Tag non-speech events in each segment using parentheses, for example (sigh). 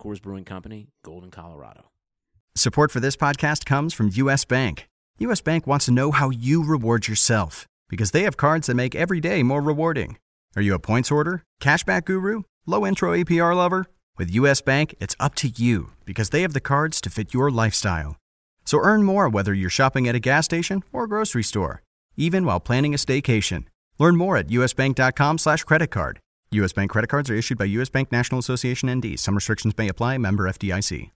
Coors Brewing Company, Golden, Colorado. Support for this podcast comes from US Bank. US Bank wants to know how you reward yourself because they have cards that make every day more rewarding. Are you a points order, cashback guru, low intro APR lover? With US Bank, it's up to you because they have the cards to fit your lifestyle. So earn more whether you're shopping at a gas station or grocery store, even while planning a staycation. Learn more at usbank.com slash credit card. U.S. Bank credit cards are issued by U.S. Bank National Association ND. Some restrictions may apply. Member FDIC.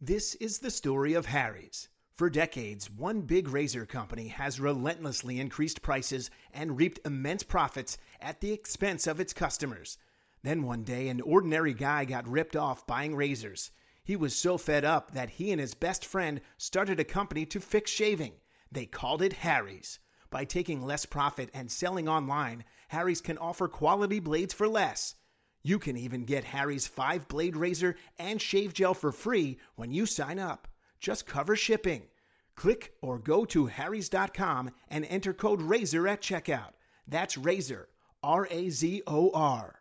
This is the story of Harry's. For decades, one big razor company has relentlessly increased prices and reaped immense profits at the expense of its customers. Then one day, an ordinary guy got ripped off buying razors. He was so fed up that he and his best friend started a company to fix shaving. They called it Harry's. By taking less profit and selling online, Harry's can offer quality blades for less. You can even get Harry's 5 blade razor and shave gel for free when you sign up. Just cover shipping. Click or go to harrys.com and enter code RAZOR at checkout. That's RAZOR, R A Z O R.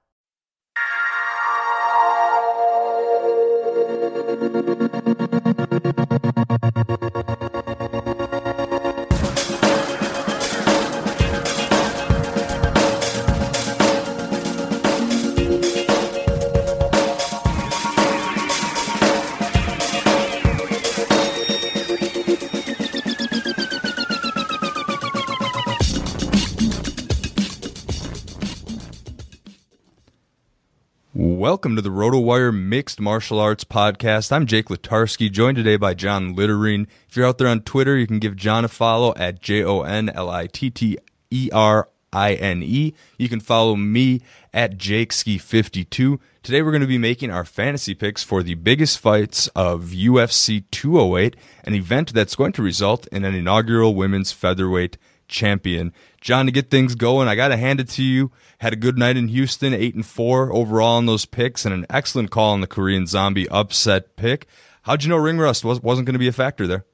Welcome to the RotoWire Mixed Martial Arts Podcast. I'm Jake Latarski, joined today by John Litterine. If you're out there on Twitter, you can give John a follow at J O N L I T T E R I N E. You can follow me at JakeSki52. Today we're going to be making our fantasy picks for the biggest fights of UFC 208, an event that's going to result in an inaugural women's featherweight champion. John, to get things going, I got to hand it to you. Had a good night in Houston, eight and four overall on those picks, and an excellent call on the Korean Zombie upset pick. How'd you know ring rust was, wasn't going to be a factor there?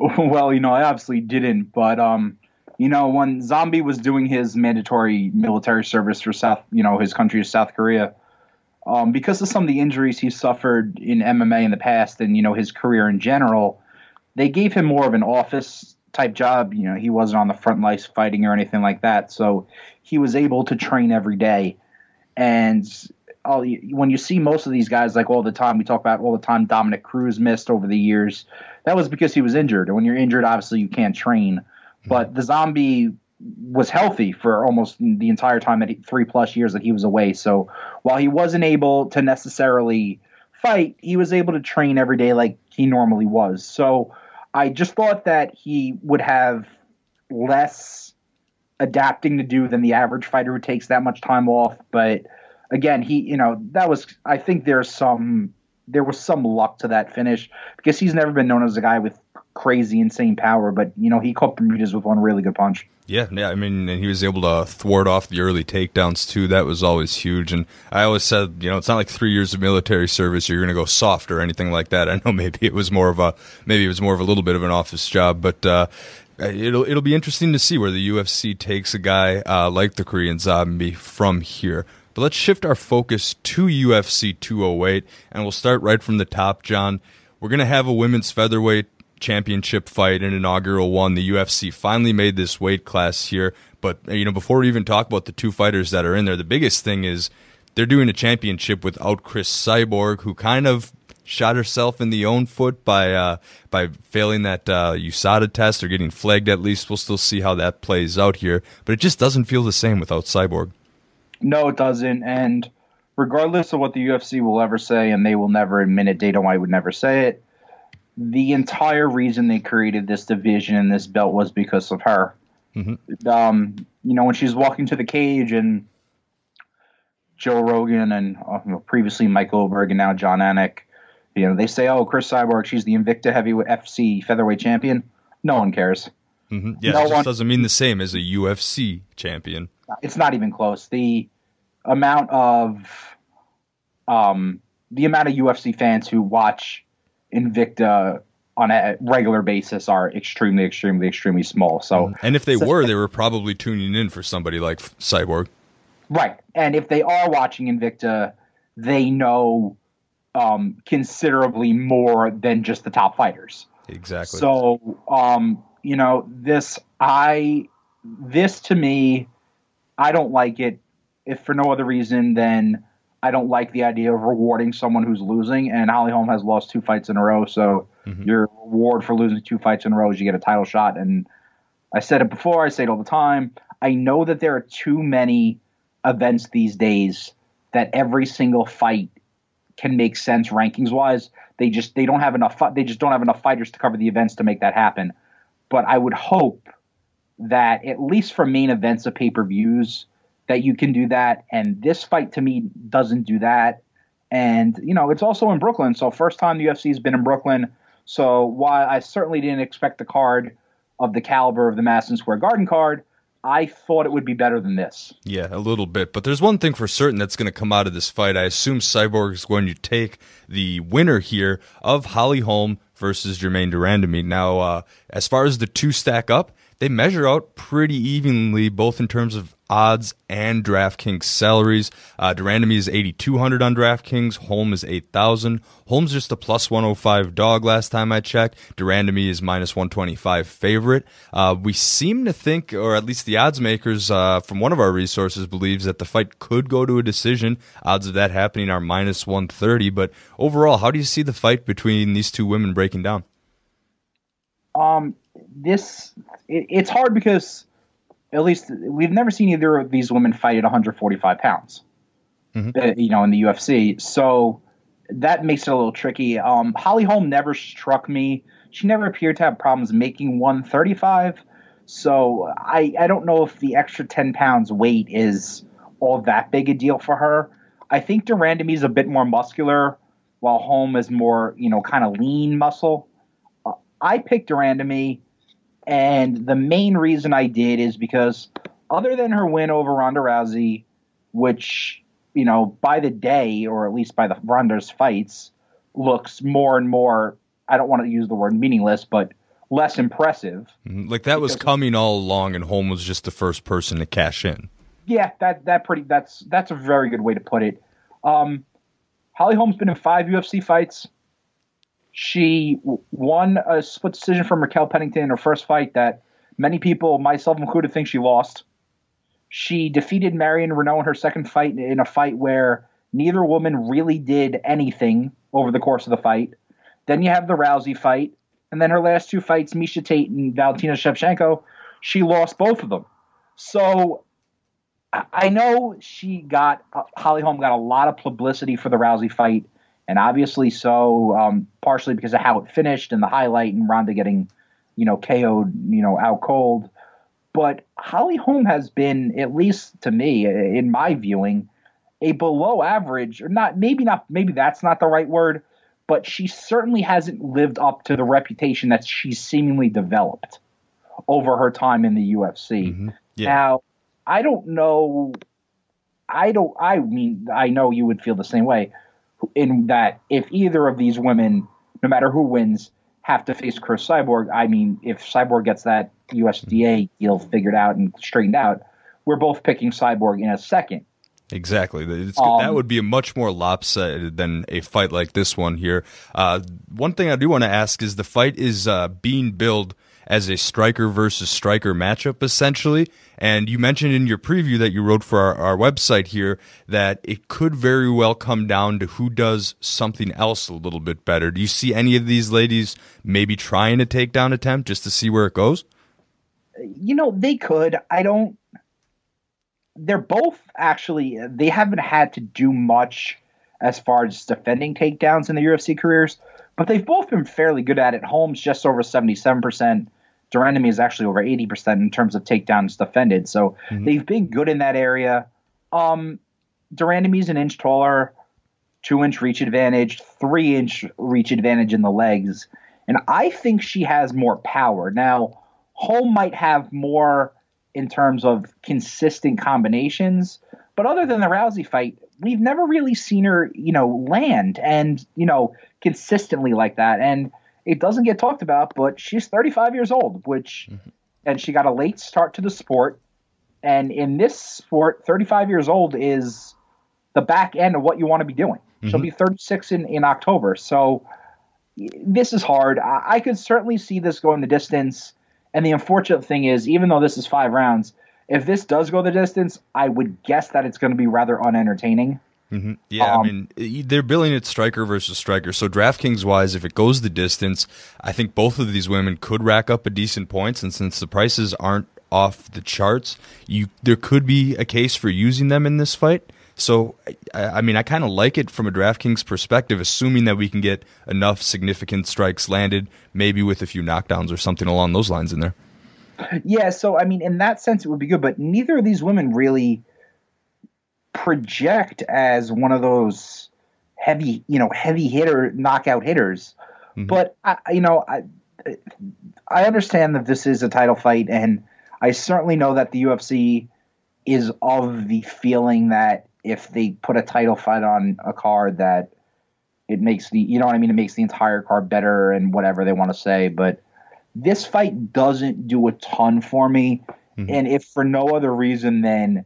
(laughs) Well, you know, I obviously didn't, but um, you know, when Zombie was doing his mandatory military service for South, you know, his country is South Korea, um, because of some of the injuries he suffered in MMA in the past, and you know, his career in general, they gave him more of an office type job. You know, he wasn't on the front lines fighting or anything like that, so he was able to train every day. And all, when you see most of these guys, like all the time, we talk about all the time Dominick Cruz missed over the years. That was because he was injured. And when you're injured, obviously you can't train. But the zombie was healthy for almost the entire time he, three plus years that he was away. So while he wasn't able to necessarily fight, he was able to train every day like he normally was. So I just thought that he would have less adapting to do than the average fighter who takes that much time off. But again, he, you know, that was, I think there's some there was some luck to that finish because he's never been known as a guy with crazy, insane power. But you know, he caught Bermudez with one really good punch. Yeah, yeah. I mean, and he was able to thwart off the early takedowns too. That was always huge. And I always said, you know, it's not like three years of military service you're going to go soft or anything like that. I know (laughs) maybe it was more of a maybe it was more of a little bit of an office job, but. uh It'll it'll be interesting to see where the UFC takes a guy uh, like the Korean Zombie from here. But let's shift our focus to UFC 208, and we'll start right from the top, John. We're going to have a women's featherweight championship fight, an inaugural one. The UFC finally made this weight class here. But, you know, before we even talk about the two fighters that are in there, the biggest thing is they're doing a championship without Cris Cyborg, who kind of shot herself in the own foot by uh, by failing that uh, USADA test or getting flagged at least. We'll still see how that plays out here, but it just doesn't feel the same without Cyborg. No, it doesn't. And regardless of what the UFC will ever say, and they will never admit it, Dana White would never say it. The entire reason they created this division and this belt was because of her. Mm-hmm. Um, you know, when she's walking to the cage and Joe Rogan and uh, previously Mike Goldberg and now Jon Anik, you know, they say, "Oh, Cris Cyborg, she's the Invicta Heavyweight FC Featherweight Champion." No one cares. Mm-hmm. Yeah, no one, doesn't mean the same as a UFC champion. It's not even close. The amount of um, the amount of UFC fans who watch Invicta on a regular basis are extremely, extremely, extremely small. So, and if they so, were, they were probably tuning in for somebody like Cyborg. Right, and if they are watching Invicta, they know um, considerably more than just the top fighters. Exactly. So, um, you know, this I this to me, I don't like it if for no other reason than I don't like the idea of rewarding someone who's losing. And Holly Holm has lost two fights in a row, so mm-hmm. your reward for losing two fights in a row is you get a title shot. And I said it before, I say it all the time. I know that there are too many events these days that every single fight can make sense rankings wise. They just they don't have enough. They just don't have enough fighters to cover the events to make that happen. But I would hope that at least for main events of pay per views that you can do that. And this fight to me doesn't do that. And, you know, it's also in Brooklyn. So, first time the UFC has been in Brooklyn. So, while I certainly didn't expect the card of the caliber of the Madison Square Garden card, I thought it would be better than this. Yeah, a little bit. But there's one thing for certain that's going to come out of this fight. I assume Cyborg is going to take the winner here of Holly Holm versus Germaine de Randamie. Now, uh, as far as the two stack up, they measure out pretty evenly, both in terms of odds and DraftKings salaries. Uh, de Randamie is 8,200 on DraftKings. Holm is 8,000. Holm's just a plus 105 dog last time I checked. de Randamie is minus 125 favorite. Uh, we seem to think, or at least the odds makers uh, from one of our resources believes that the fight could go to a decision. Odds of that happening are minus 130. But overall, how do you see the fight between these two women breaking down? Um, this it, it's hard because at least we've never seen either of these women fight at 145 pounds. Mm-hmm. Uh, you know, in the UFC, so that makes it a little tricky. Um, Holly Holm never struck me. She never appeared to have problems making 135. So I I don't know if the extra 10 pounds weight is all that big a deal for her. I think de Randamie is a bit more muscular, while Holm is more you know kind of lean muscle. Uh, I picked de Randamie and the main reason I did is because, other than her win over Ronda Rousey, which, you know, by the day, or at least by the Ronda's fights, looks more and more, I don't want to use the word meaningless, but less impressive. Mm-hmm. Like that was coming all along, and Holm was just the first person to cash in. Yeah, that that pretty that's that's a very good way to put it. Um, Holly Holm's been in five UFC fights. She won a split decision from Raquel Pennington in her first fight that many people, myself included, think she lost. She defeated Marion Reneau in her second fight in a fight where neither woman really did anything over the course of the fight. Then you have the Rousey fight, and then her last two fights, Miesha Tate and Valentina Shevchenko, she lost both of them. So I know she got uh, Holly Holm got a lot of publicity for the Rousey fight and obviously so, um, partially because of how it finished and the highlight and Ronda getting, you know, KO'd, you know, out cold. But Holly Holm has been, at least to me, in my viewing, a below average, or not, maybe not, maybe that's not the right word, but she certainly hasn't lived up to the reputation that she's seemingly developed over her time in the UFC. Mm-hmm. Yeah. Now, I don't know. I don't. I mean, I know you would feel the same way. In that, if either of these women, no matter who wins, have to face Cris Cyborg, I mean, if Cyborg gets that USDA deal figured out and straightened out, we're both picking Cyborg in a second. Exactly. Um, that would be a much more lopsided than a fight like this one here. Uh, one thing I do want to ask is the fight is uh, being billed as a striker versus striker matchup, essentially. And you mentioned in your preview that you wrote for our, our website here that it could very well come down to who does something else a little bit better. Do you see any of these ladies maybe trying a takedown attempt just to see where it goes? You know, they could. I don't they're both actually they haven't had to do much as far as defending takedowns in their UFC careers, but they've both been fairly good at it. Holm's just over seventy seven percent. de Randamie is actually over eighty percent in terms of takedowns defended. So mm-hmm. they've been good in that area. Um, Randamie's an inch taller, two inch reach advantage, three inch reach advantage in the legs, and I think she has more power. Now, Holm might have more in terms of consistent combinations. But other than the Rousey fight, we've never really seen her, you know, land and, you know, consistently like that. And it doesn't get talked about, but she's 35 years old, which, mm-hmm. and she got a late start to the sport. And in this sport, 35 years old is the back end of what you want to be doing. Mm-hmm. She'll be 36 in, in October. So this is hard. I, I could certainly see this going the distance. And the unfortunate thing is, even though this is five rounds, if this does go the distance, I would guess that it's going to be rather unentertaining. Mm-hmm. Yeah, um, I mean, they're billing it striker versus striker. So DraftKings wise, if it goes the distance, I think both of these women could rack up a decent points. And since the prices aren't off the charts, you there could be a case for using them in this fight. So, I, I mean, I kind of like it from a DraftKings perspective, assuming that we can get enough significant strikes landed, maybe with a few knockdowns or something along those lines in there. Yeah, so I mean, in that sense, it would be good, but neither of these women really project as one of those heavy, you know, heavy hitter, knockout hitters. Mm-hmm. But I, you know, I, I understand that this is a title fight, and I certainly know that the UFC is of the feeling that if they put a title fight on a card that it makes the you know what I mean it makes the entire card better and whatever they want to say but this fight doesn't do a ton for me mm-hmm. and if for no other reason than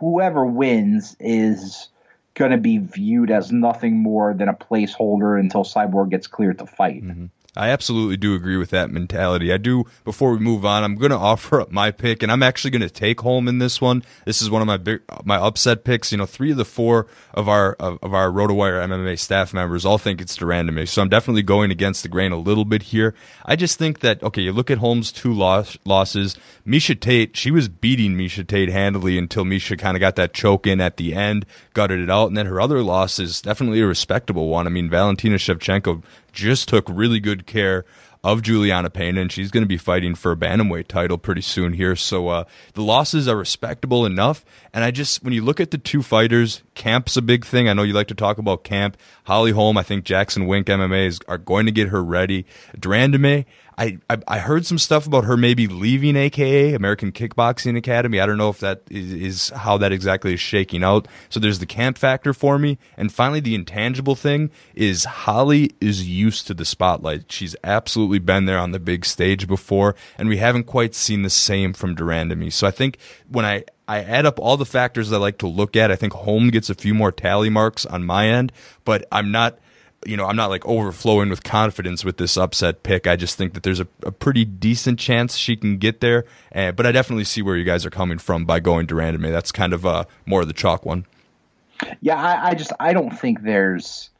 whoever wins is going to be viewed as nothing more than a placeholder until Cyborg gets cleared to fight. Mm-hmm. I absolutely do agree with that mentality. I do. Before we move on, I'm going (laughs) to offer up my pick, and I'm actually going to take Holm in this one. This is one of my big, my upset picks. You know, three of the four of our of, of our RotoWire MMA staff members all think it's de Randamie, so I'm definitely going against the grain a little bit here. I just think that okay, you look at Holm's two loss, losses. Miesha Tate, she was beating Miesha Tate handily until Miesha kind of got that choke in at the end, gutted it out, and then her other loss is definitely a respectable one. I mean, Valentina Shevchenko just took really good care of Julianna Peña, and she's going to be fighting for a bantamweight title pretty soon here. So uh, the losses are respectable enough. And I just, when you look at the two fighters, Camp's a big thing. I know you like to talk about Camp. Holly Holm, I think Jackson Wink MMA is, are going to get her ready. de Randamie, I, I, I heard some stuff about her maybe leaving AKA American Kickboxing Academy. I don't know if that is, is, how that exactly is shaking out. So there's the camp factor for me, and finally the intangible thing is Holly is used to the spotlight. She's absolutely been there on the big stage before, and we haven't quite seen the same from de Randamie. So I think when I I add up all the factors I like to look at. I think Holm gets a few more tally marks on my end, but I'm not you know, I'm not like overflowing with confidence with this upset pick. I just think that there's a, a pretty decent chance she can get there. Uh, but I definitely see where you guys are coming from by going de Randamie. That's kind of uh, more of the chalk one. Yeah, I, I, just I don't think there's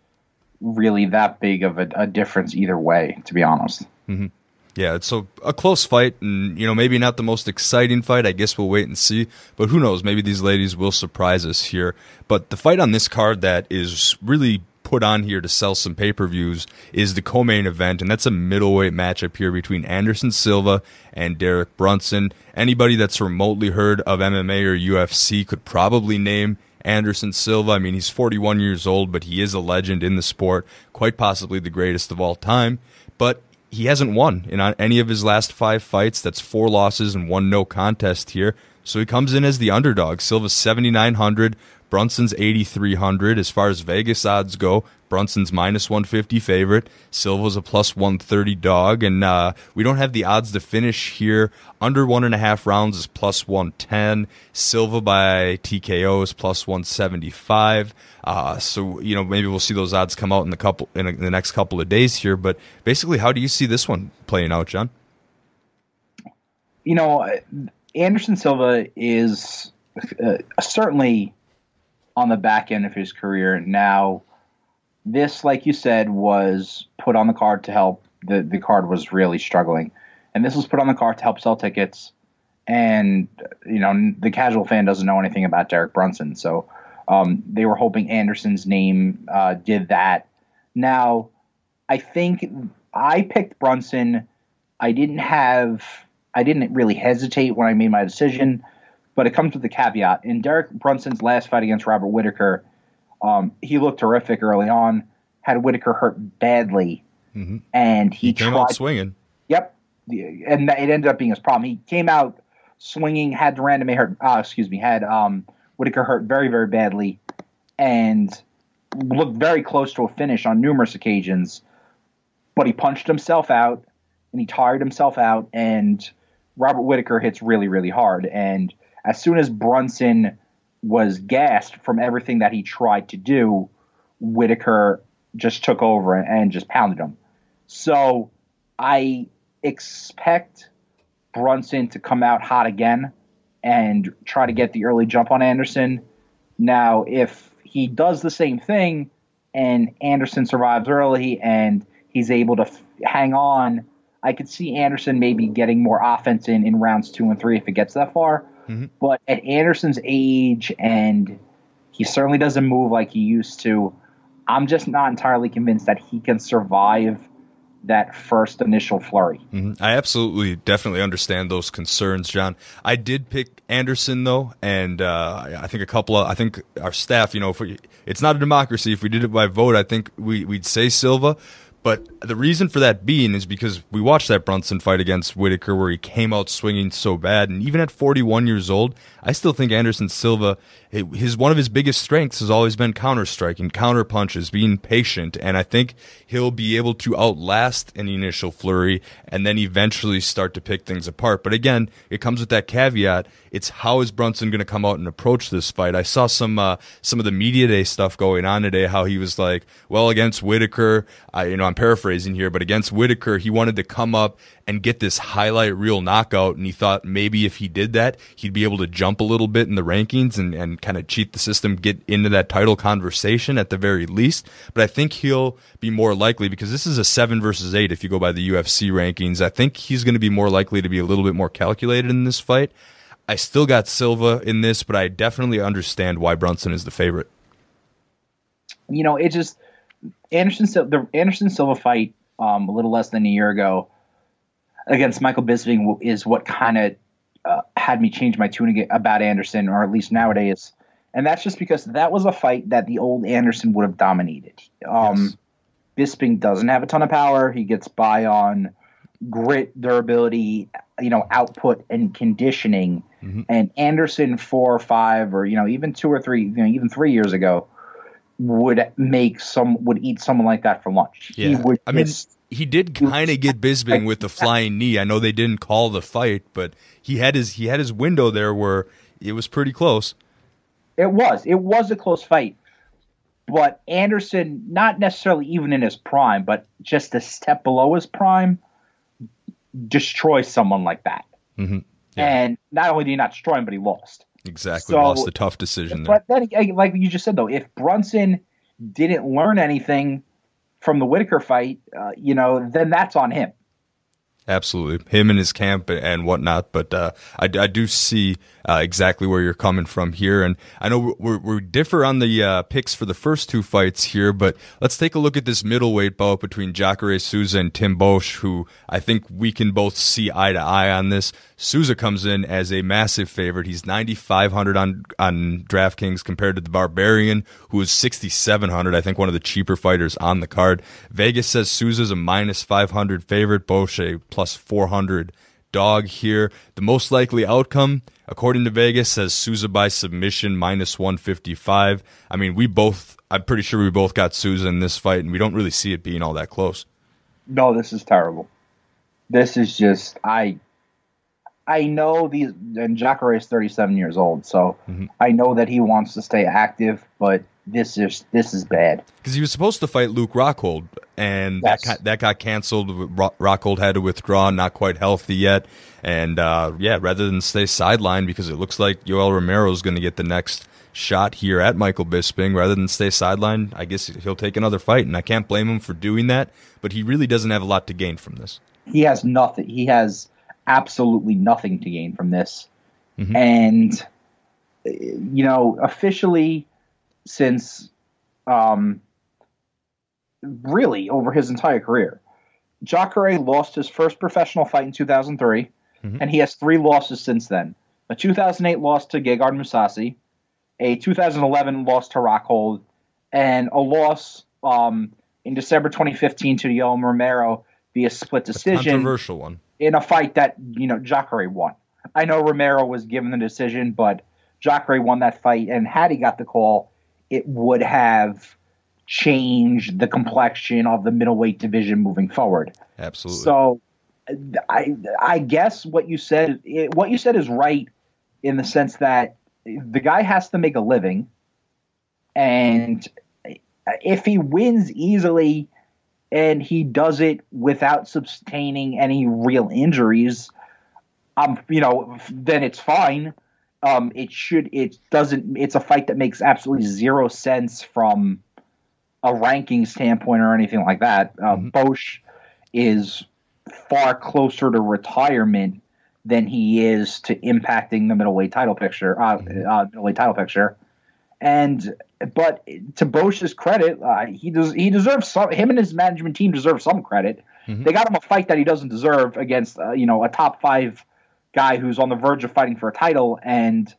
really that big of a, a difference either way, to be honest. Mm-hmm. Yeah, it's a, a close fight, and you know maybe not the most exciting fight. I guess we'll wait and see. But who knows? Maybe these ladies will surprise us here. But the fight on this card that is really put on here to sell some pay per views is the co main event, and that's a middleweight matchup here between Anderson Silva and Derek Brunson. Anybody that's remotely heard of MMA or UFC could probably name Anderson Silva. I mean, he's 41 years old, but he is a legend in the sport, quite possibly the greatest of all time. But he hasn't won in any of his last five fights. That's four losses and one no contest here. So he comes in as the underdog. Silva's 7,900, Brunson's 8,300. As far as Vegas odds go, Brunson's minus 150 favorite. Silva's a plus 130 dog. And uh, we don't have the odds to finish here. Under one and a half rounds is plus 110. Silva by TKO is plus 175. Uh, so you know maybe we'll see those odds come out in the couple in, a, in the next couple of days here. But basically, how do you see this one playing out, John? You know, Anderson Silva is uh, certainly on the back end of his career now. This, like you said, was put on the card to help. The the card was really struggling, and this was put on the card to help sell tickets. And you know, the casual fan doesn't know anything about Derek Brunson, so um, they were hoping Anderson's name uh, did that. Now, I think I picked Brunson. I didn't have. I didn't really hesitate when I made my decision but it comes with a caveat. In Derek Brunson's last fight against Robert Whitaker, um, he looked terrific early on. Had Whitaker hurt badly, mm-hmm. and he, he came tried, out swinging. Yep, and it ended up being his problem. He came out swinging, had de Randamie hurt. Uh, excuse me, had um, Whitaker hurt very, very badly, and looked very close to a finish on numerous occasions. But he punched himself out, and he tired himself out, and Robert Whitaker hits really, really hard, and as soon as Brunson was gassed from everything that he tried to do, Whitaker just took over and just pounded him. So I expect Brunson to come out hot again and try to get the early jump on Anderson. Now, if he does the same thing and Anderson survives early and he's able to f- hang on, I could see Anderson maybe getting more offense in in rounds two and three if it gets that far. Mm-hmm. But at Anderson's age, and he certainly doesn't move like he used to, I'm just not entirely convinced that he can survive that first initial flurry. Mm-hmm. I absolutely, definitely understand those concerns, John. I did pick Anderson though, and uh, I think a couple of, I think our staff, you know, if we, it's not a democracy. If we did it by vote, I think we, we'd say Silva. But the reason for that being is because we watched that Brunson fight against Whitaker where he came out swinging so bad. And even at 41 years old, I still think Anderson Silva, his one of his biggest strengths has always been counter striking, counter punches, being patient. And I think he'll be able to outlast an initial flurry and then eventually start to pick things apart. But again, it comes with that caveat. It's how is Brunson going to come out and approach this fight? I saw some, uh, some of the media day stuff going on today, how he was like, well, against Whitaker, I, you know, I'm paraphrasing here, but against Whitaker, he wanted to come up and get this highlight reel knockout. And he thought maybe if he did that, he'd be able to jump a little bit in the rankings and, and kind of cheat the system, get into that title conversation at the very least. But I think he'll be more likely because this is a seven versus eight if you go by the UFC rankings. I think he's going to be more likely to be a little bit more calculated in this fight. I still got Silva in this, but I definitely understand why Brunson is the favorite. You know, it just Anderson the Anderson Silva fight um, a little less than a year ago against Michael Bisping is what kind of uh, had me change my tune about Anderson, or at least nowadays. And that's just because that was a fight that the old Anderson would have dominated. Um, yes. Bisping doesn't have a ton of power. He gets by on grit, durability, you know, output and conditioning. Mm-hmm. And Anderson, four or five, or you know, even two or three, you know, even three years ago, would make some would eat someone like that for lunch. Yeah. He would. I mean, he did kind of get Bisping with the (laughs) flying knee. I know they didn't call the fight, but he had his he had his window there where it was pretty close. It was. It was a close fight. But Anderson, not necessarily even in his prime, but just a step below his prime, destroys someone like that. Mm-hmm. Yeah. And not only did he not destroy him, but he lost. Exactly. So, lost the tough decision there. But then, like you just said, though, if Brunson didn't learn anything from the Whitaker fight, uh, you know, then that's on him. Absolutely, him and his camp and whatnot. But uh, I, I, do see uh, exactly where you're coming from here, and I know we we differ on the uh, picks for the first two fights here. But let's take a look at this middleweight bout between Jacare Souza and Tim Boetsch, who I think we can both see eye to eye on this. Souza comes in as a massive favorite. He's 9,500 on on DraftKings compared to the Barbarian, who is 6,700. I think one of the cheaper fighters on the card. Vegas says Souza's a minus 500 favorite. Boetsch a plus 400 dog here. The most likely outcome, according to Vegas, says Souza by submission minus 155. I mean, we both. I'm pretty sure we both got Souza in this fight, and we don't really see it being all that close. No, this is terrible. This is just I I know these, and Jacare is 37 years old, so mm-hmm. I know that he wants to stay active, but this is this is bad. Because he was supposed to fight Luke Rockhold, and yes. that got, that got canceled. Rockhold had to withdraw, not quite healthy yet, and uh, yeah, rather than stay sidelined, because it looks like Yoel Romero is going to get the next shot here at Michael Bisping, rather than stay sidelined, I guess he'll take another fight, and I can't blame him for doing that. But he really doesn't have a lot to gain from this. He has nothing. He has absolutely nothing to gain from this. Mm-hmm. And, you know, officially, since um, really over his entire career, Jacare lost his first professional fight in 2003, mm-hmm. and he has three losses since then. A 2008 loss to Gegard Mousasi, a 2011 loss to Rockhold, and a loss um, in December 2015 to Yoel Romero via split decision. A controversial one in a fight that you know Jacare won. I know Romero was given the decision, but Jacare won that fight, and had he got the call, it would have changed the complexion of the middleweight division moving forward. Absolutely. So, I I guess what you said what you said is right in the sense that the guy has to make a living, and if he wins easily and he does it without sustaining any real injuries, um, you know, then it's fine. Um, it should. It doesn't. It's a fight that makes absolutely zero sense from a ranking standpoint or anything like that. Uh, mm-hmm. Boetsch is far closer to retirement than he is to impacting the middleweight title picture. Uh, mm-hmm. uh, middleweight title picture, and but to Boetsch's credit, uh, he does he deserves some. Him and his management team deserve some credit. Mm-hmm. They got him a fight that he doesn't deserve against uh, you know a top five guy who's on the verge of fighting for a title. And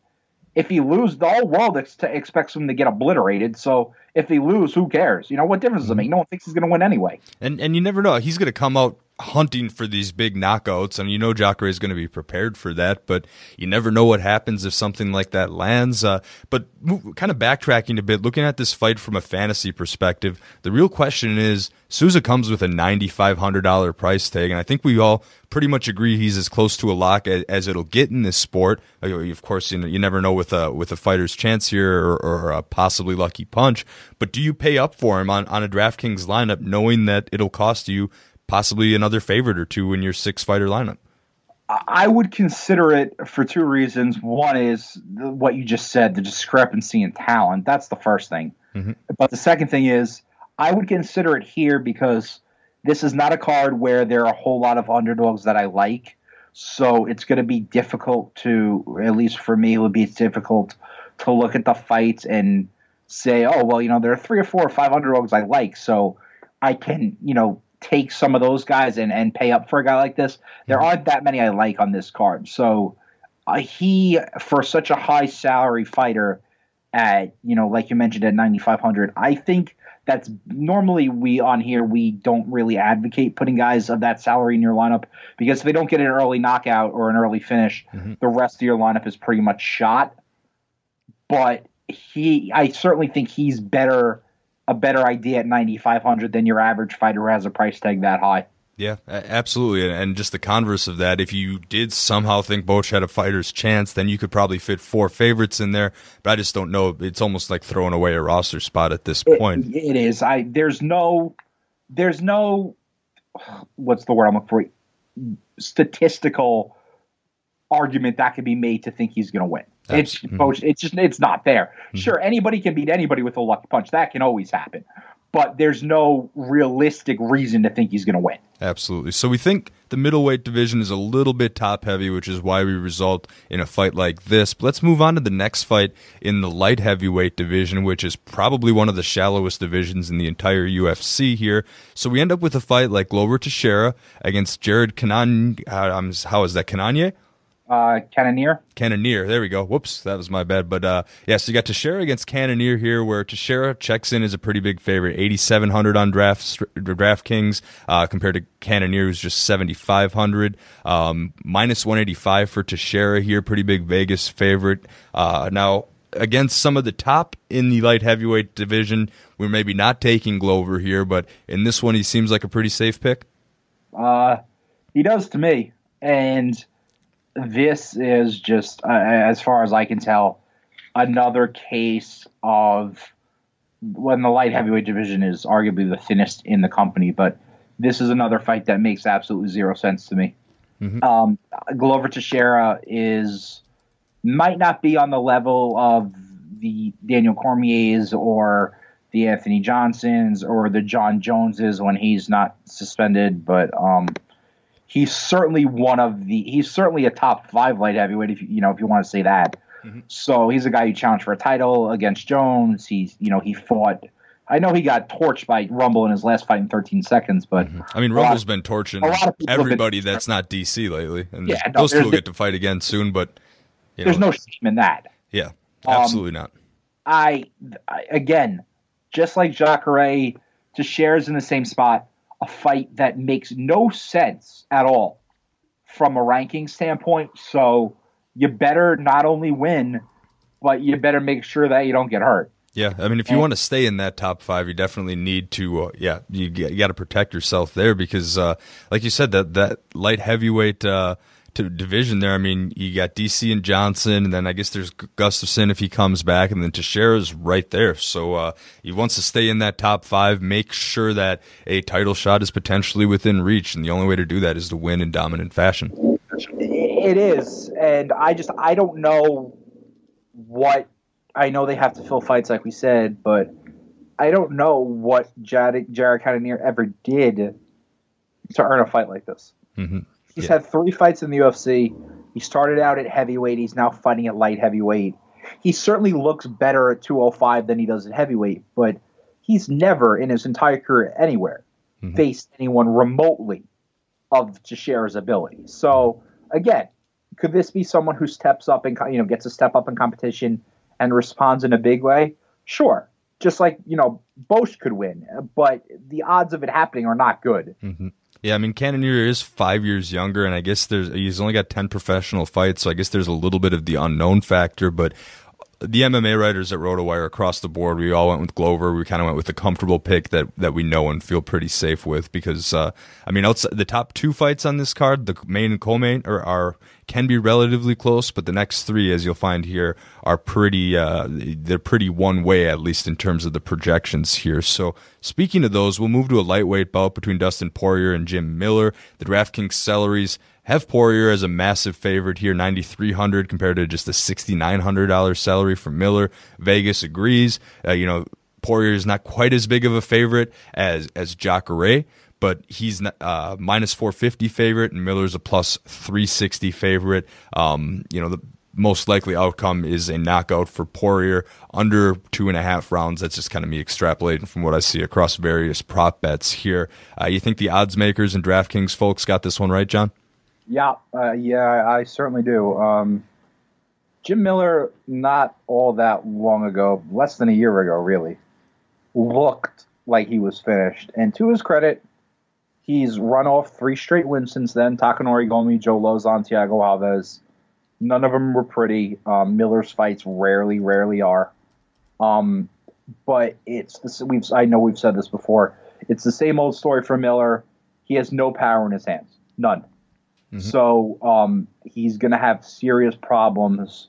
if he loses, the whole world ex- expects him to get obliterated. So if he loses, who cares? You know what difference does it mm-hmm. make? No one thinks he's going to win anyway. And and you never know. He's going to come out hunting for these big knockouts, and you know Jacare is going to be prepared for that. But you never know what happens if something like that lands. Uh, but kind of backtracking a bit, looking at this fight from a fantasy perspective, the real question is Souza comes with a $9,500 price tag, and I think we all pretty much agree he's as close to a lock as, as it'll get in this sport. Of course, you know you never know with a with a fighter's chance here or, or a possibly lucky punch. But do you pay up for him on on a DraftKings lineup, knowing that it'll cost you possibly another favorite or two in your six fighter lineup? I would consider it for two reasons. One is what you just said, the discrepancy in talent. That's the first thing. Mm-hmm. But the second thing is, I would consider it here because this is not a card where there are a whole lot of underdogs that I like. So it's going to be difficult to, at least for me, it would be difficult to look at the fights and say, oh, well, you know, there are three or four or five underdogs I like. So I can, you know, take some of those guys and, and pay up for a guy like this. There mm-hmm. aren't that many I like on this card. So uh, he, for such a high salary fighter at, you know, like you mentioned at 9,500, I think that's normally we on here, we don't really advocate putting guys of that salary in your lineup because if they don't get an early knockout or an early finish, mm-hmm. the rest of your lineup is pretty much shot. But he, I certainly think he's better a better idea at 9500 than your average fighter who has a price tag that high. Yeah, absolutely. And just the converse of that, if you did somehow think Boetsch had a fighter's chance, then you could probably fit four favorites in there. But I just don't know. It's almost like throwing away a roster spot at this point. it, it is. I there's no there's no what's the word I'm looking for? Statistical argument that could be made to think he's going to win. It's mm-hmm. it's just it's not there. Mm-hmm. Sure, anybody can beat anybody with a lucky punch. That can always happen. but there's no realistic reason to think he's going to win. Absolutely. So we think the middleweight division is a little bit top heavy, which is why we result in a fight like this. But let's move on to the next fight in the light heavyweight division, which is probably one of the shallowest divisions in the entire UFC here. So we end up with a fight like Glover Teixeira against Jared Canan. Uh, how is that? Cannonier? Uh, Cannonier. Cannonier. There we go. Whoops, that was my bad. But uh, yeah, so you got Teixeira against Cannonier here, where Teixeira checks in as a pretty big favorite, eighty seven hundred on draft DraftKings, uh, compared to Cannonier, who's just seventy five hundred. Um, minus one eighty five for Teixeira here, pretty big Vegas favorite. Uh, now against some of the top in the light heavyweight division, we're maybe not taking Glover here, but in this one, he seems like a pretty safe pick. Uh, he does to me, and this is just, uh, as far as I can tell, another case of when the light heavyweight division is arguably the thinnest in the company, but this is another fight that makes absolutely zero sense to me. Mm-hmm. Um, Glover Teixeira is might not be on the level of the Daniel Cormiers or the Anthony Johnsons or the John Joneses when he's not suspended, but um, he's certainly one of the he's certainly a top five light heavyweight if you you know if you want to say that. Mm-hmm. So he's a guy who challenged for a title against Jones. He's you know he fought. I know he got torched by Rumble in his last fight in 13 seconds, but mm-hmm. I mean Rumble's been torching everybody been, that's not DC lately, and yeah, no, those two will get to fight again soon. But there's know, no shame in that. Yeah, absolutely um, not. I, I again, just like Jacare, just shares in the same spot a fight that makes no sense at all from a ranking standpoint. So you better not only win, but you better make sure that you don't get hurt. Yeah, I mean, if you and, want to stay in that top five, you definitely need to. Uh, yeah, you, you got to protect yourself there because, uh, like you said, that that light heavyweight uh, to division there. I mean, you got DC and Johnson, and then I guess there's Gustafsson if he comes back, and then Teixeira's right there. So uh, he wants to stay in that top five, make sure that a title shot is potentially within reach, and the only way to do that is to win in dominant fashion. It is, and I just I don't know what I know they have to fill fights like we said, but I don't know what Jared Jared Cannonier ever did to earn a fight like this. Mm-hmm. He's yeah. had three fights in the UFC. He started out at heavyweight. He's now fighting at light heavyweight. He certainly looks better at 205 than he does at heavyweight, but he's never in his entire career anywhere mm-hmm. faced anyone remotely of Teixeira's ability. So again, could this be someone who steps up and you know gets a step up in competition and responds in a big way? Sure. Just like you know, Boetsch could win, but the odds of it happening are not good. Mm-hmm. Yeah, I mean Cannonier is five years younger, and I guess there's he's only got ten professional fights, so I guess there's a little bit of the unknown factor. But the MMA writers at RotoWire across the board, we all went with Glover. We kind of went with the comfortable pick that that we know and feel pretty safe with because uh, I mean, outside the top two fights on this card, the main and co-main are, are can be relatively close, but the next three, as you'll find here, are pretty. Uh, they're pretty one way, at least in terms of the projections here. So, speaking of those, we'll move to a lightweight bout between Dustin Poirier and Jim Miller. The DraftKings salaries have Poirier as a massive favorite here, 9300 compared to just a $6,900 salary for Miller. Vegas agrees. Uh, you know, Poirier is not quite as big of a favorite as as Jacare, but he's uh, minus 450 favorite, and Miller's a plus 360 favorite. Um, you know, the most likely outcome is a knockout for Poirier under two and a half rounds. That's just kind of me extrapolating from what I see across various prop bets here. Uh, you think the odds makers and DraftKings folks got this one right, John? Yeah, uh, yeah, I certainly do. Um, Jim Miller, not all that long ago, less than a year ago, really, looked like he was finished. And to his credit, He's run off three straight wins since then. Takanori Gomi, Joe Lauzon, Thiago Alves. None of them were pretty. Um, Miller's fights rarely, rarely are. Um, but it's we've I know we've said this before. It's the same old story for Miller. He has no power in his hands, none. Mm-hmm. So um, he's going to have serious problems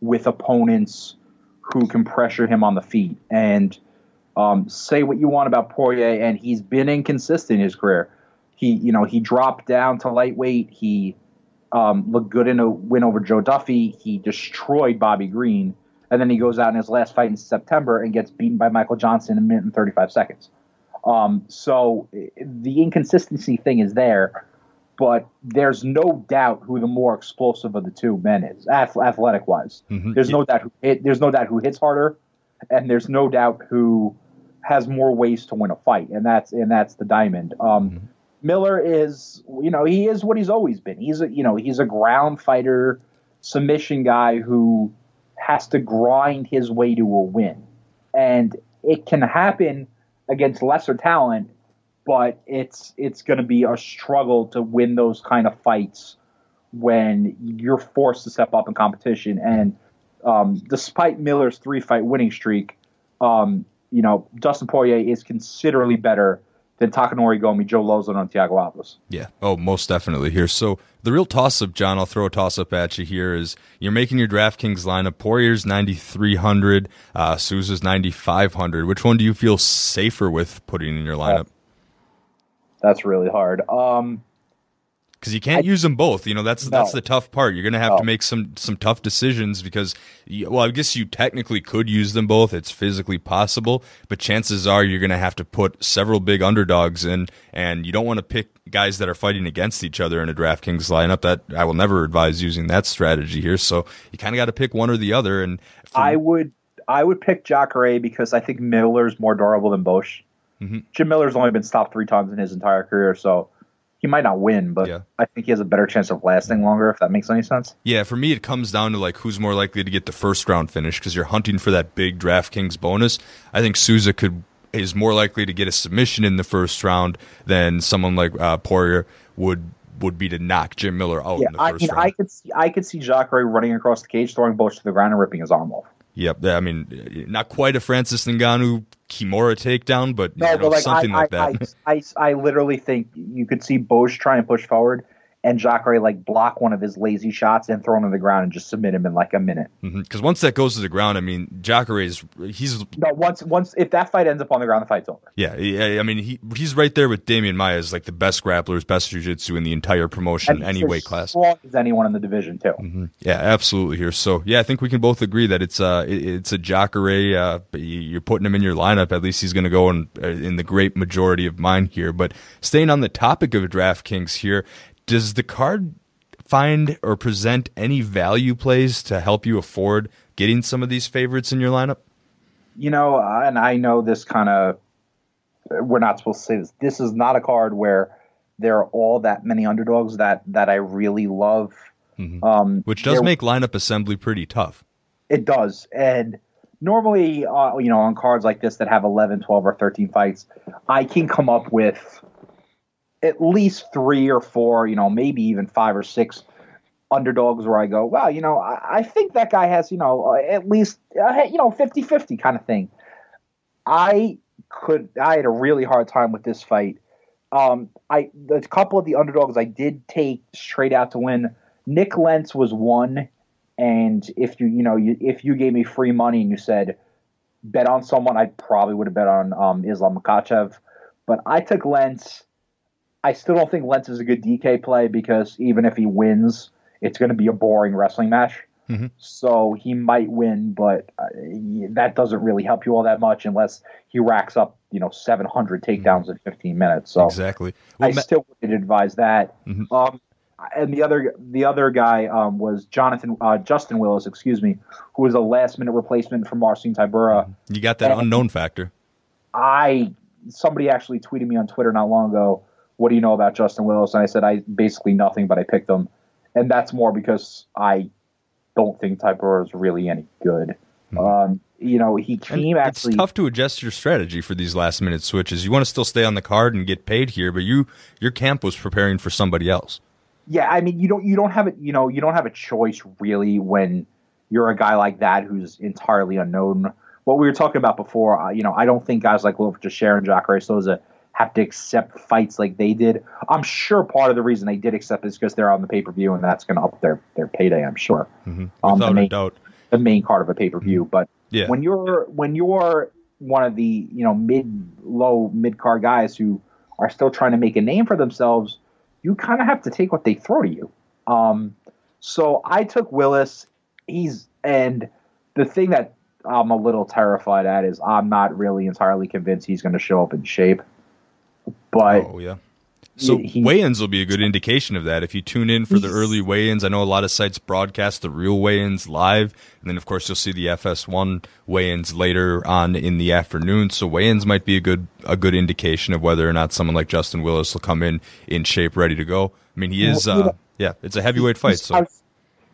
with opponents who can pressure him on the feet. And um, say what you want about Poirier, and he's been inconsistent in his career. He, you know, he dropped down to lightweight. He um, looked good in a win over Joe Duffy. He destroyed Bobby Green, and then he goes out in his last fight in September and gets beaten by Michael Johnson in a minute and 35 seconds. Um, so the inconsistency thing is there, but there's no doubt who the more explosive of the two men is, athletic wise. Mm-hmm. There's no doubt who hit, there's no doubt who hits harder, and there's no doubt who has more ways to win a fight, and that's and that's the diamond. Um, mm-hmm. Miller is, you know, he is what he's always been. He's a, you know, he's a ground fighter, submission guy who has to grind his way to a win, and it can happen against lesser talent, but it's it's going to be a struggle to win those kind of fights when you're forced to step up in competition. And um, despite Miller's three fight winning streak, um, you know Dustin Poirier is considerably better than Takanori Gomi, Joe Lauzon, and Thiago Alves. Yeah. Oh, most definitely here. So the real toss up, John, I'll throw a toss up at you here is you're making your DraftKings lineup. Poirier's 9,300, uh, Souza's 9,500. Which one do you feel safer with putting in your lineup? That's really hard. Um, because you can't I, use them both. You know that's no. that's the tough part. You're going to have no. to make some some tough decisions because, you, well, I guess you technically could use them both. It's physically possible, but chances are you're going to have to put several big underdogs in, and you don't want to pick guys that are fighting against each other in a DraftKings lineup. That I will never advise using that strategy here. So you kind of got to pick one or the other. And I would I would pick Jacare because I think Miller's more durable than Boetsch. Mm-hmm. Jim Miller's only been stopped three times in his entire career, so he might not win, but yeah. I think he has a better chance of lasting longer. If that makes any sense. Yeah, for me, it comes down to like who's more likely to get the first round finish because you're hunting for that big DraftKings bonus. I think Souza could is more likely to get a submission in the first round than someone like uh, Poirier would would be to knock Jim Miller out yeah, in the first I mean, round. I could see I could see Jacare running across the cage, throwing Boetsch to the ground, and ripping his arm off. Yep, I mean, not quite a Francis Ngannou Kimura takedown, but, no, know, but like, something I, like that. I, I, I, literally think you could see Boetsch try and push forward, and Jacare like block one of his lazy shots and throw him to the ground and just submit him in like a minute. Because mm-hmm. once that goes to the ground, I mean, Jacare is he's no once once if that fight ends up on the ground, the fight's over. Yeah, yeah. I mean, he he's right there with Demian Maia as like the best grapplers, best jiu-jitsu in the entire promotion, any weight class. Strong as anyone in the division too. Mm-hmm. Yeah, absolutely. Here, so yeah, I think we can both agree that it's uh it, it's a Jacare. Uh, you're putting him in your lineup. At least he's going to go in uh, in the great majority of mine here. But staying on the topic of DraftKings here, does the card find or present any value plays to help you afford getting some of these favorites in your lineup? You know, and I know this kind of we're not supposed to say this. This is not a card where there are all that many underdogs that that I really love. Mm-hmm. Um, Which does make lineup assembly pretty tough. It does, and normally, uh, you know, on cards like this that have 11, 12, or 13 fights, I can come up with at least three or four, you know, maybe even five or six underdogs where I go, well, you know, I, I think that guy has, you know, uh, at least, uh, you know, 50 50 kind of thing. I could, I had a really hard time with this fight. Um, I, a couple of the underdogs I did take straight out to win. Nik Lentz was one. And if you, you know, you, if you gave me free money and you said, bet on someone, I probably would have bet on um, Islam Makhachev. But I took Lentz I still don't think Lentz is a good DK play because even if he wins, it's going to be a boring wrestling match. Mm-hmm. So he might win, but uh, that doesn't really help you all that much unless he racks up, you know, 700 takedowns mm-hmm. in 15 minutes. So exactly, well, I ma- still would advise that. Mm-hmm. Um, and the other the other guy um, was Jonathan uh, Justin Willis, excuse me, who was a last minute replacement for Marcin Tybura. Mm-hmm. You got that and unknown factor. I somebody actually tweeted me on Twitter not long ago what do you know about Justin Willis? And I said, I basically nothing, but I picked him. And that's more because I don't think Tybura is really any good. Mm-hmm. Um, you know, he came and actually. It's tough to adjust your strategy for these last minute switches. You want to still stay on the card and get paid here, but you your camp was preparing for somebody else. Yeah, I mean, you don't you don't have it. You know, you don't have a choice really when you're a guy like that who's entirely unknown. What we were talking about before, uh, you know, I don't think guys like Wilfred Jacare and Jacare Souza have to accept fights like they did. I'm sure part of the reason they did accept is because they're on the pay per view and that's going to up their their payday. I'm sure. Mm-hmm. Um, the main, doubt, the main card of a pay per view. Mm-hmm. But yeah. when you're when you're one of the you know mid low mid card guys who are still trying to make a name for themselves, you kind of have to take what they throw to you. Um, so I took Willis. He's and the thing that I'm a little terrified at is I'm not really entirely convinced he's going to show up in shape. But oh yeah. So he- weigh-ins will be a good indication of that. If you tune in for the early weigh-ins, I know a lot of sites broadcast the real weigh-ins live, and then of course you'll see the FS1 weigh-ins later on in the afternoon. So weigh-ins might be a good a good indication of whether or not someone like Justin Willis will come in in shape, ready to go. I mean, he is. Uh, yeah, it's a heavyweight fight. So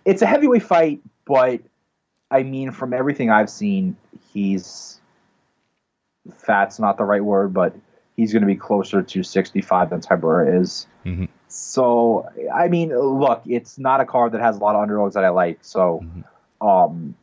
it's a heavyweight fight, but I mean, from everything I've seen, he's fat's not the right word, but he's going to be closer to 65 than Tybura is. Mhm. So, I mean, look, it's not a card that has a lot of underdogs that I like. So, um,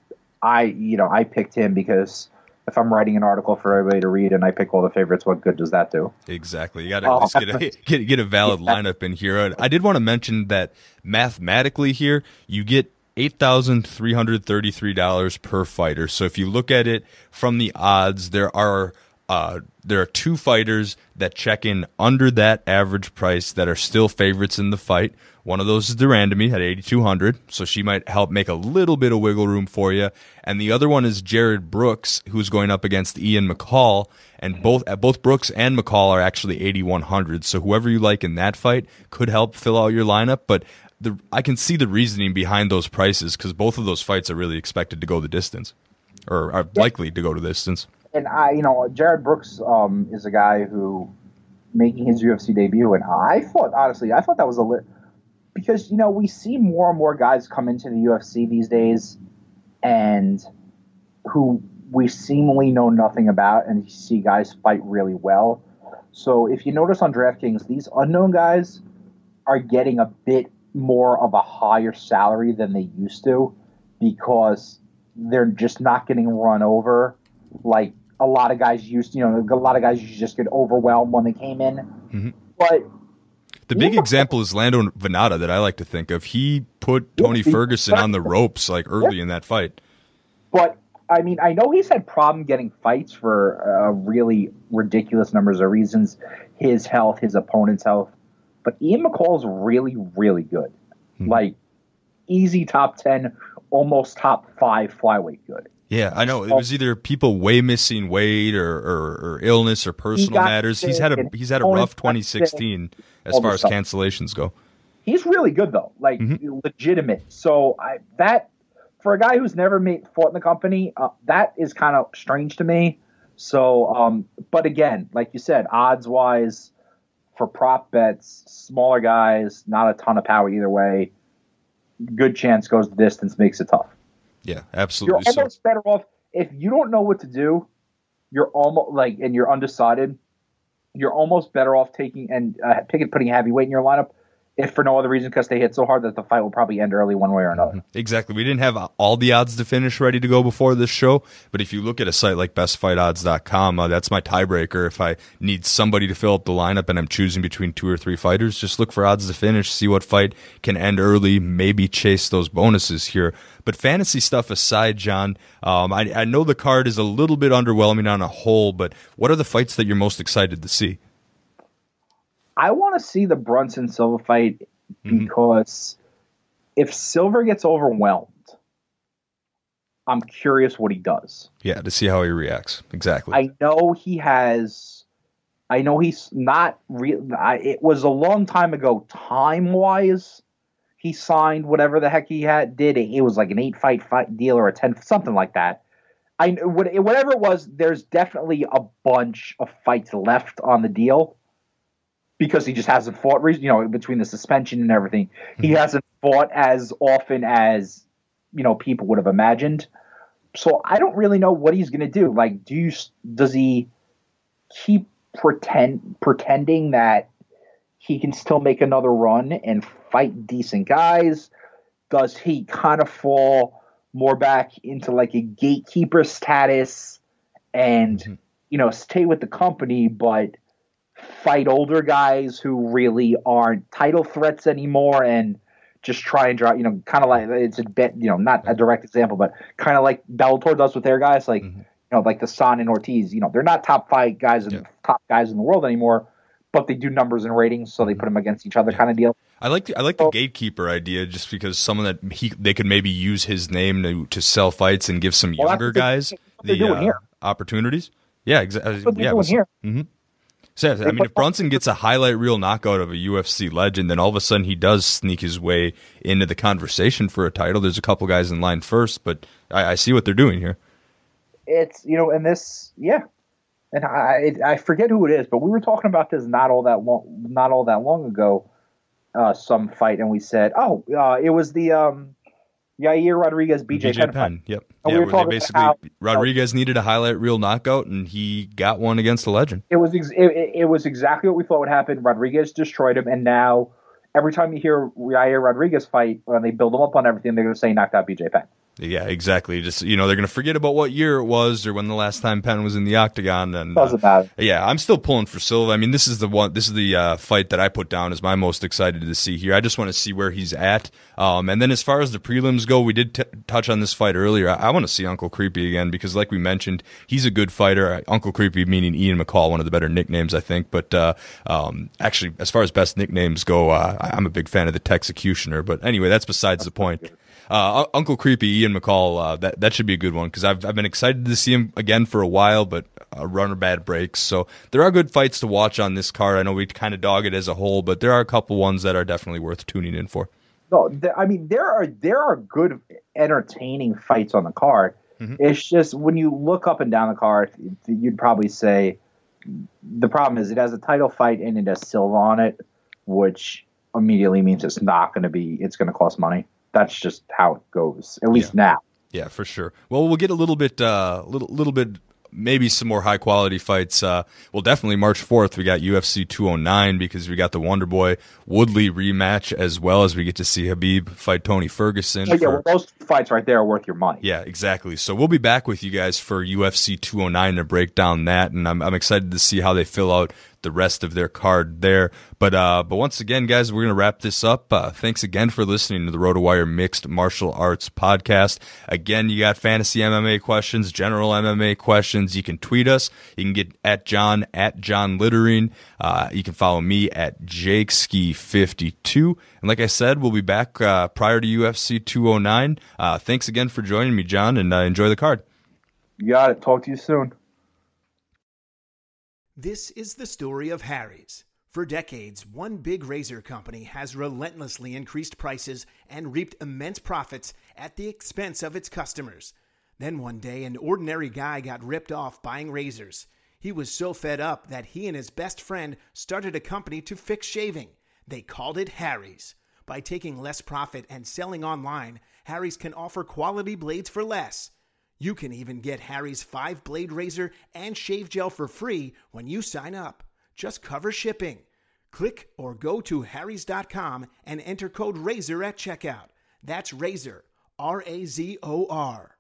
I, you know, I picked him because if I'm writing an article for everybody to read and I pick all the favorites, what good does that do? Exactly. You got to Oh. get a, (laughs) get, get a valid lineup in here. I did want to mention that mathematically here, you get $8,333 per fighter. So if you look at it from the odds, there are uh, there are two fighters that check in under that average price that are still favorites in the fight. One of those is de Randamie at 8,200, so she might help make a little bit of wiggle room for you. And the other one is Jarred Brooks, who's going up against Ian McCall. And both uh, both Brooks and McCall are actually 8,100. So whoever you like in that fight could help fill out your lineup. But the, I can see the reasoning behind those prices because both of those fights are really expected to go the distance, or are likely to go to the distance. And I, you know, Jarred Brooks um, is a guy who making his UFC debut, and I thought honestly, I thought that was a lit because you know we see more and more guys come into the UFC these days, and who we seemingly know nothing about, and see guys fight really well. So if you notice on DraftKings, these unknown guys are getting a bit more of a higher salary than they used to because they're just not getting run over like a lot of guys used. You know, a lot of guys just get overwhelmed when they came in. Mm-hmm. But The big Yeah. example is Lando Vannata that I like to think of. He put Tony Ferguson on the (laughs) ropes like early in that fight. but I mean, I know he's had problem getting fights for uh, really ridiculous numbers of reasons. His health, his opponent's health. But Ian McCall's really, really good. Like easy top ten, almost top five flyweight good. Yeah, I know. It was either people way missing weight or, or, or illness or personal got matters. He's had a he's had a rough opponents got sick, 2016 as far as cancellations go. he's really good though, like Mm-hmm. legitimate. So I that for a guy who's never made fought in the company, uh, that is kind of strange to me. So, um, but again, like you said, odds wise, for prop bets, smaller guys, not a ton of power either way. Good chance goes the distance, makes it tough. Yeah, absolutely. You're absolutely. So, almost better off if you don't know what to do. You're almost like, and you're undecided. You're almost better off taking and uh, picking putting a heavyweight in your lineup, if for no other reason because they hit so hard that the fight will probably end early one way or another. Exactly. We didn't have all the odds to finish ready to go before this show, but if you look at a site like bestfightodds.com, uh, that's my tiebreaker. If I need somebody to fill up the lineup and I'm choosing between two or three fighters, just look for odds to finish, see what fight can end early, maybe chase those bonuses here. But fantasy stuff aside, John, um, I, I know the card is a little bit underwhelming on a whole, but what are the fights that you're most excited to see? I want to see the Brunson Silva fight mm-hmm. because if Silva gets overwhelmed, I'm curious what he does. Yeah, to see how he reacts. Exactly. I know he has. I know he's not real. It was a long time ago, time wise. He signed whatever the heck he had did. It was like an eight fight fight deal or a ten something like that. I whatever it was. There's definitely a bunch of fights left on the deal because he just hasn't fought. You know, between the suspension and everything, he mm-hmm. hasn't fought as often as you know people would have imagined so I don't really know what he's going to do. Like, do you does he keep pretend pretending that he can still make another run and fight decent guys? Does he kind of fall more back into like a gatekeeper status and mm-hmm. you know stay with the company, but fight older guys who really aren't title threats anymore and just try and draw, you know, kind of like it's a bit, you know, not a direct example, but kind of like Bellator does with their guys, like you know, like the San and Ortiz. You know, they're not top five guys and Yeah. top guys in the world anymore, but they do numbers and ratings, so they put them against each other, kind of deal. I like the, I like the gatekeeper idea just because someone that he they could maybe use his name to to sell fights and give some Well, younger guys that's what they're the uh, opportunities. Yeah, exactly. They're yeah, doing here. mhm. So, I mean, if Brunson gets a highlight reel knockout of a UFC legend, then all of a sudden he does sneak his way into the conversation for a title. There's a couple guys in line first, but I, I see what they're doing here. It's you know, and this, yeah, and I I forget who it is, but we were talking about this not all that long not all that long ago, uh, some fight, and we said, oh, uh, it was the um, Yair Rodriguez BJ, BJ Penn. Penn. Yep. And yeah, we where they basically how, Rodriguez needed a highlight reel knockout, and he got one against the legend. It was ex- it, it was exactly what we thought would happen. Rodriguez destroyed him, and now every time you hear Yair Rodriguez fight, when they build him up on everything, they're going to say knocked out BJ Penn. Yeah, exactly. Just you know, they're going to forget about what year it was or when the last time Penn was in the octagon. And doesn't uh, matter. Yeah, I'm still pulling for Silva. I mean, this is the one. This is the uh, fight that I put down as my most excited to see here. I just want to see where he's at. Um, and then as far as the prelims go, we did t- touch on this fight earlier. I, I want to see Uncle Creepy again because, like we mentioned, he's a good fighter. Uncle Creepy meaning Ian McCall, one of the better nicknames, I think. But uh, um, actually, as far as best nicknames go, uh, I'm a big fan of the Texecutioner. But anyway, that's besides the point. Uh, Uncle Creepy, Ian McCall, uh, that that should be a good one because I've I've been excited to see him again for a while, but a runner bad breaks. So there are good fights to watch on this card. I know we kind of dog it as a whole, but there are a couple ones that are definitely worth tuning in for. No, I mean there are there are good, entertaining fights on the card. Mm-hmm. It's just when you look up and down the card, you'd probably say the problem is it has a title fight and it has Silva on it, which immediately means it's not going to be. It's going to cost money that's just how it goes, at least yeah. now. Yeah, for sure. Well, we'll get a little bit, uh, little, little bit, maybe some more high quality fights. Uh, well, definitely March 4th, we got UFC 209 because we got the Wonder Boy Woodley rematch as well as we get to see Khabib fight Tony Ferguson. Oh, yeah, for, well, those fights right there are worth your money. Yeah, exactly. So we'll be back with you guys for UFC 209 to break down that, and I'm, I'm excited to see how they fill out the rest of their card there. But uh, but once again, guys, we're gonna wrap this up. Uh, thanks again for listening to the RotoWire Mixed Martial Arts Podcast. Again, you got fantasy MMA questions, general MMA questions. You can tweet us. You can get at John at John Littering. Uh, you can follow me at Jake Ski 52. And like I said, we'll be back uh, prior to UFC 209. Uh, thanks again for joining me, John, and uh, enjoy the card. You got it. Talk to you soon. This is the story of Harry's. For decades, one big razor company has relentlessly increased prices and reaped immense profits at the expense of its customers. Then one day, an ordinary guy got ripped off buying razors. He was so fed up that he and his best friend started a company to fix shaving. They called it Harry's. By taking less profit and selling online, Harry's can offer quality blades for less. You can even get Harry's 5 blade razor and shave gel for free when you sign up. Just cover shipping. Click or go to harrys.com and enter code RAZOR at checkout. That's RAZOR, R A Z O R.